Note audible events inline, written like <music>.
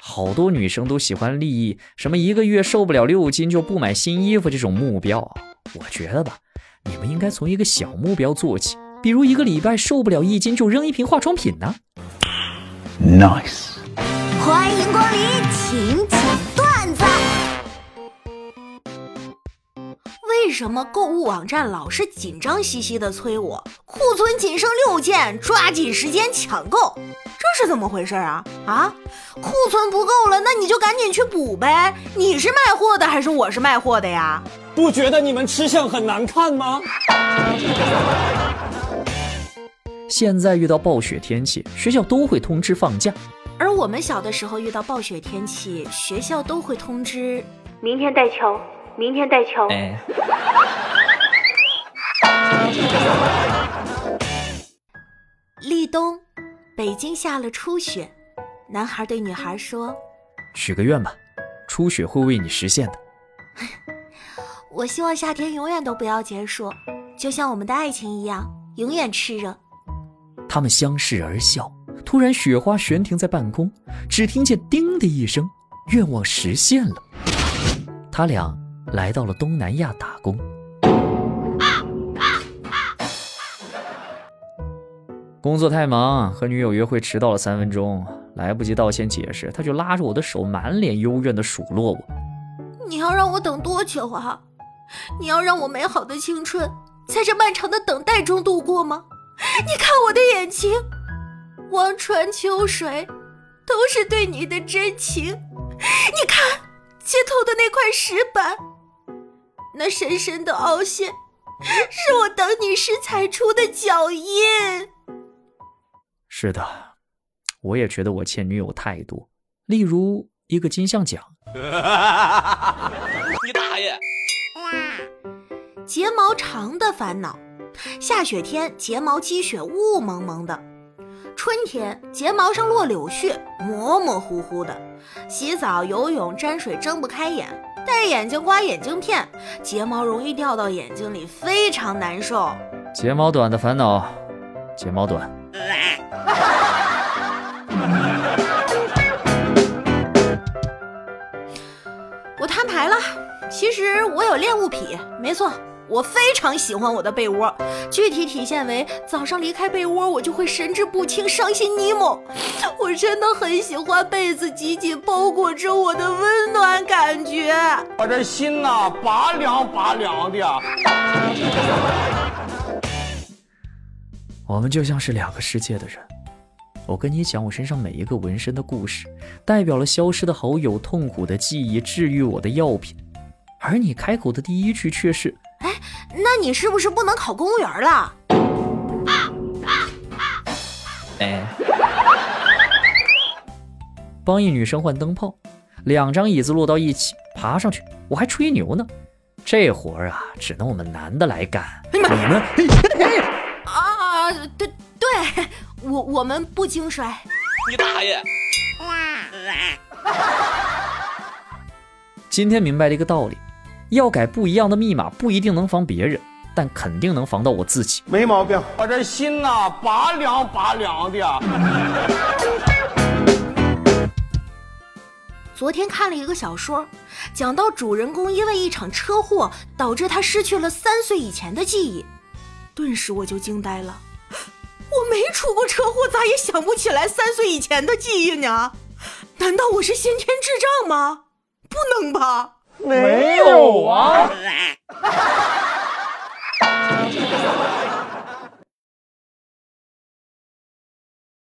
好多女生都喜欢立什么一个月瘦不了六斤就不买新衣服这种目标。我觉得吧，你们应该从一个小目标做起，比如一个礼拜瘦不了一斤就扔一瓶化妆品呢。Nice，欢迎光临请讲段子。为什么购物网站老是紧张兮兮的催我，库存仅剩六件，抓紧时间抢购？这是怎么回事啊？啊，库存不够了，那你就赶紧去补呗。你是卖货的还是我是卖货的呀？不觉得你们吃相很难看吗？现在遇到暴雪天气，学校都会通知放假。而我们小的时候遇到暴雪天气，学校都会通知明天带球，明天带球。哎，北京下了初雪，男孩对女孩说许个愿吧，初雪会为你实现的。<laughs> “我希望夏天永远都不要结束，就像我们的爱情一样，永远炽热。他们相视而笑，突然雪花悬停在半空，只听见“叮”的一声，愿望实现了。他俩来到了东南亚打工。工作太忙，和女友约会迟到了三分钟，来不及道歉解释，他就拉着我的手，满脸幽怨地数落我。你要让我等多久啊？你要让我美好的青春在这漫长的等待中度过吗？你看我的眼睛，望穿秋水，都是对你的真情。你看街头的那块石板，那深深的凹陷，是我等你时踩出的脚印。是的，我也觉得我欠女友太多，例如一个金像奖。<laughs> 你大爷！睫毛长的烦恼，下雪天睫毛积雪雾蒙蒙的，春天睫毛上落柳絮模模糊糊的，洗澡游泳沾水睁不开眼，戴眼镜刮眼镜片，睫毛容易掉到眼睛里，非常难受。睫毛短的烦恼，睫毛短。我摊牌了，其实我有恋物癖，没错，我非常喜欢我的被窝，具体体现为早上离开被窝，我就会神志不清、伤心尼莫。我真的很喜欢被子紧紧包裹着我的温暖感觉。我这心呐，拔凉拔凉的。我们就像是两个世界的人。我跟你讲，我身上每一个纹身的故事，代表了消失的好友、痛苦的记忆、治愈我的药品。而你开口的第一句却是哎那你是不是不能考公务员了？：“哎。”帮一女生换灯泡，两张椅子落到一起，爬上去，我还吹牛呢。这活儿啊，只能我们男的来干。你们 <laughs> 我我们不经摔。你大爷！<laughs> 今天明白了一个道理：要改不一样的密码，不一定能防别人，但肯定能防到我自己。没毛病。我这心呐，拔凉拔凉的。<laughs> 昨天看了一个小说，讲到主人公因为一场车祸导致他失去了三岁以前的记忆，顿时我就惊呆了。没出过车祸，咋也想不起来三岁以前的记忆呢？难道我是先天智障吗？不能吧！没有啊